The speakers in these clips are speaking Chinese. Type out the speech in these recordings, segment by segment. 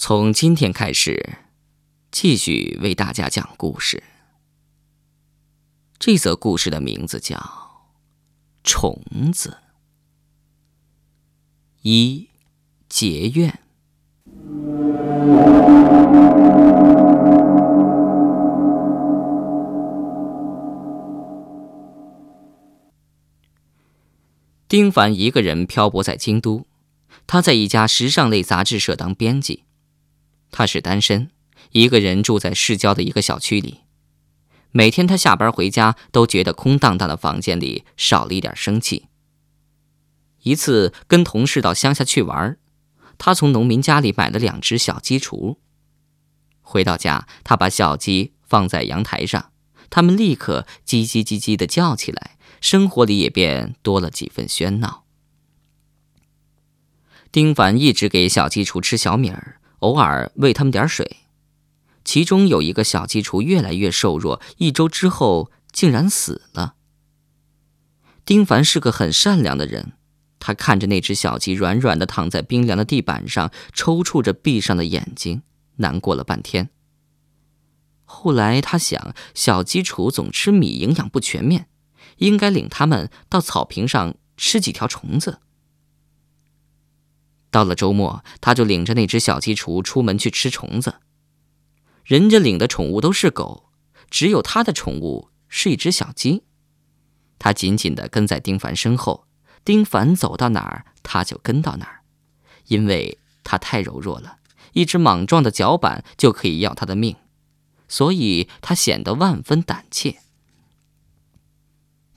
从今天开始，继续为大家讲故事。这则故事的名字叫《虫子》。一结怨。丁凡一个人漂泊在京都，他在一家时尚类杂志社当编辑。他是单身，一个人住在市郊的一个小区里。每天他下班回家，都觉得空荡荡的房间里少了一点生气。一次跟同事到乡下去玩，他从农民家里买了两只小鸡雏。回到家，他把小鸡放在阳台上，它们立刻叽叽叽叽地叫起来，生活里也便多了几分喧闹。丁凡一直给小鸡雏吃小米儿。偶尔喂它们点水，其中有一个小鸡雏越来越瘦弱，一周之后竟然死了。丁凡是个很善良的人，他看着那只小鸡软软的躺在冰凉的地板上，抽搐着闭上的眼睛，难过了半天。后来他想，小鸡雏总吃米，营养不全面，应该领它们到草坪上吃几条虫子。到了周末，他就领着那只小鸡雏出门去吃虫子。人家领的宠物都是狗，只有他的宠物是一只小鸡。他紧紧地跟在丁凡身后，丁凡走到哪儿，他就跟到哪儿，因为他太柔弱了，一只莽撞的脚板就可以要他的命，所以他显得万分胆怯。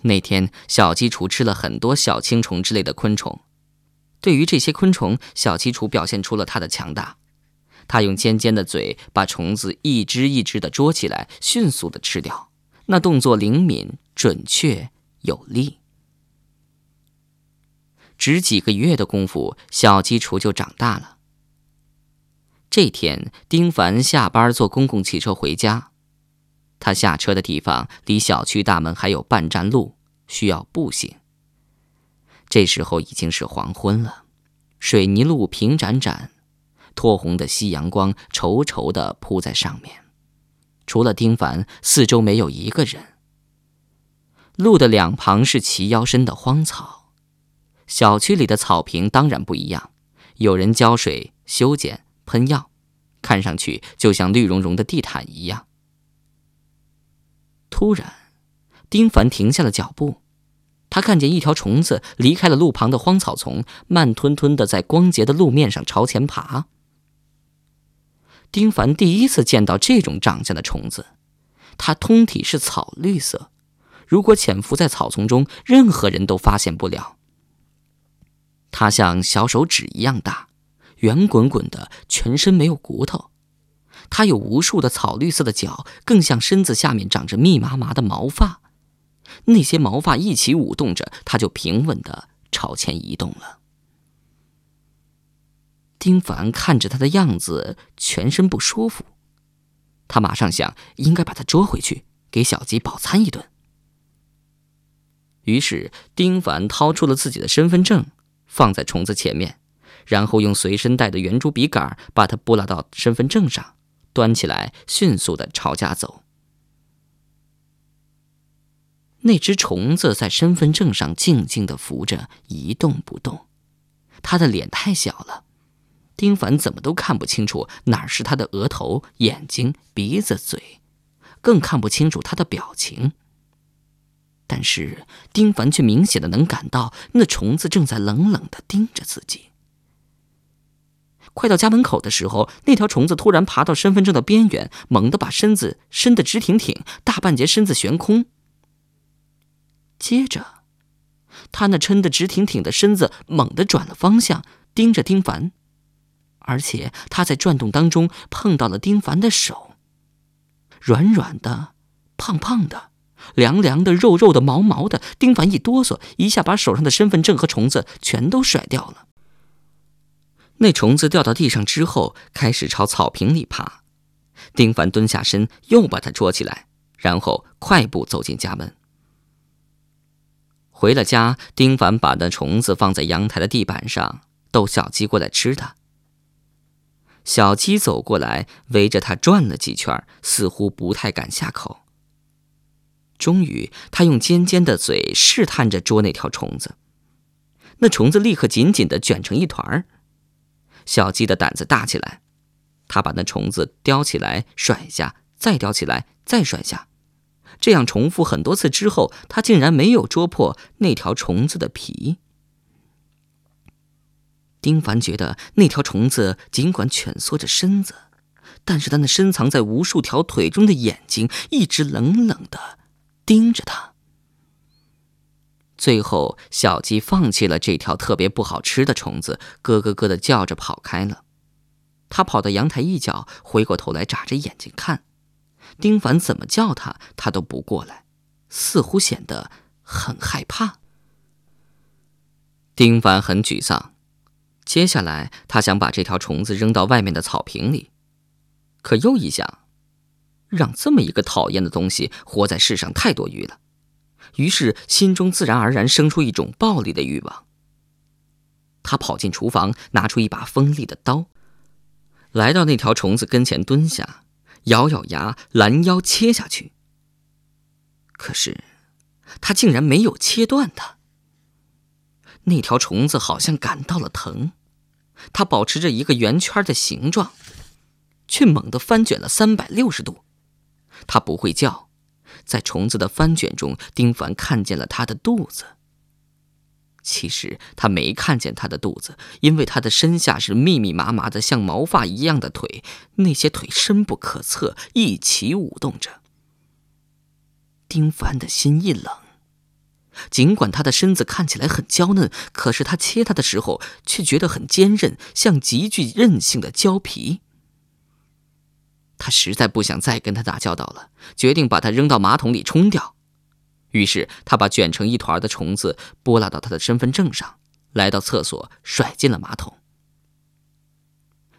那天，小鸡雏吃了很多小青虫之类的昆虫。对于这些昆虫，小鸡雏表现出了它的强大。它用尖尖的嘴把虫子一只一只的捉起来，迅速的吃掉。那动作灵敏、准确、有力。只几个月的功夫，小鸡雏就长大了。这天，丁凡下班坐公共汽车回家，他下车的地方离小区大门还有半站路，需要步行。这时候已经是黄昏了，水泥路平展展，脱红的夕阳光稠稠的铺在上面。除了丁凡，四周没有一个人。路的两旁是齐腰深的荒草，小区里的草坪当然不一样，有人浇水、修剪、喷药，看上去就像绿茸茸的地毯一样。突然，丁凡停下了脚步。他看见一条虫子离开了路旁的荒草丛，慢吞吞的在光洁的路面上朝前爬。丁凡第一次见到这种长相的虫子，它通体是草绿色，如果潜伏在草丛中，任何人都发现不了。它像小手指一样大，圆滚滚的，全身没有骨头。它有无数的草绿色的脚，更像身子下面长着密麻麻的毛发。那些毛发一起舞动着，他就平稳的朝前移动了。丁凡看着他的样子，全身不舒服。他马上想，应该把他捉回去，给小鸡饱餐一顿。于是，丁凡掏出了自己的身份证，放在虫子前面，然后用随身带的圆珠笔杆把它拨拉到身份证上，端起来，迅速的朝家走。那只虫子在身份证上静静地浮着，一动不动。它的脸太小了，丁凡怎么都看不清楚哪是它的额头、眼睛、鼻子、嘴，更看不清楚它的表情。但是丁凡却明显的能感到，那虫子正在冷冷地盯着自己。快到家门口的时候，那条虫子突然爬到身份证的边缘，猛地把身子伸得直挺挺，大半截身子悬空。接着，他那抻得直挺挺的身子猛地转了方向，盯着丁凡，而且他在转动当中碰到了丁凡的手，软软的、胖胖的、凉凉的、肉肉的、毛毛的。丁凡一哆嗦，一下把手上的身份证和虫子全都甩掉了。那虫子掉到地上之后，开始朝草坪里爬。丁凡蹲下身，又把它捉起来，然后快步走进家门。回了家，丁凡把那虫子放在阳台的地板上，逗小鸡过来吃它。小鸡走过来，围着它转了几圈，似乎不太敢下口。终于，它用尖尖的嘴试探着捉那条虫子，那虫子立刻紧紧地卷成一团儿。小鸡的胆子大起来，它把那虫子叼起来甩下，再叼起来再甩下，这样重复很多次之后，他竟然没有捉破那条虫子的皮。丁凡觉得那条虫子尽管蜷缩着身子，但是它那深藏在无数条腿中的眼睛一直冷冷的盯着他。最后，小鸡放弃了这条特别不好吃的虫子，咯咯咯的叫着跑开了。它跑到阳台一角，回过头来眨着眼睛看，丁凡怎么叫他，他都不过来，似乎显得很害怕。丁凡很沮丧。接下来，他想把这条虫子扔到外面的草坪里，可又一想，让这么一个讨厌的东西活在世上太多余了，于是心中自然而然生出一种暴力的欲望。他跑进厨房，拿出一把锋利的刀，来到那条虫子跟前蹲下，咬咬牙，拦腰切下去。可是，他竟然没有切断它。那条虫子好像感到了疼，它保持着一个圆圈的形状，却猛地翻卷了三百六十度。它不会叫，在虫子的翻卷中，丁凡看见了它的肚子。其实他没看见他的肚子，因为他的身下是密密麻麻的像毛发一样的腿，那些腿深不可测，一起舞动着。丁凡的心一冷。尽管他的身子看起来很娇嫩，可是他切他的时候却觉得很坚韧，像极具韧性的胶皮。他实在不想再跟他打交道了，决定把他扔到马桶里冲掉。于是他把卷成一团的虫子拨拉到他的身份证上，来到厕所甩进了马桶。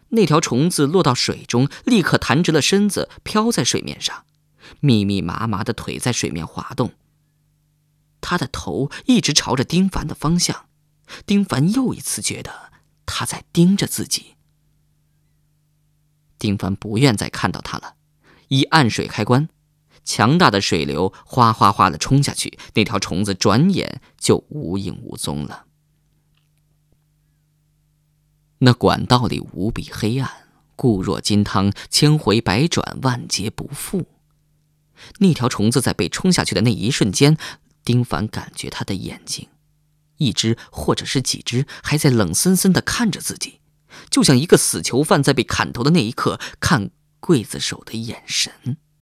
那条虫子落到水中，立刻弹直了身子，飘在水面上，密密麻麻的腿在水面滑动。他的头一直朝着丁凡的方向，丁凡又一次觉得他在盯着自己。丁凡不愿再看到他了，一按水开关，强大的水流哗哗哗的冲下去，那条虫子转眼就无影无踪了。那管道里无比黑暗，固若金汤，千回百转，万劫不复。那条虫子在被冲下去的那一瞬间。丁凡感觉他的眼睛，一只或者是几只，还在冷森森的看着自己，就像一个死囚犯在被砍头的那一刻看刽子手的眼神。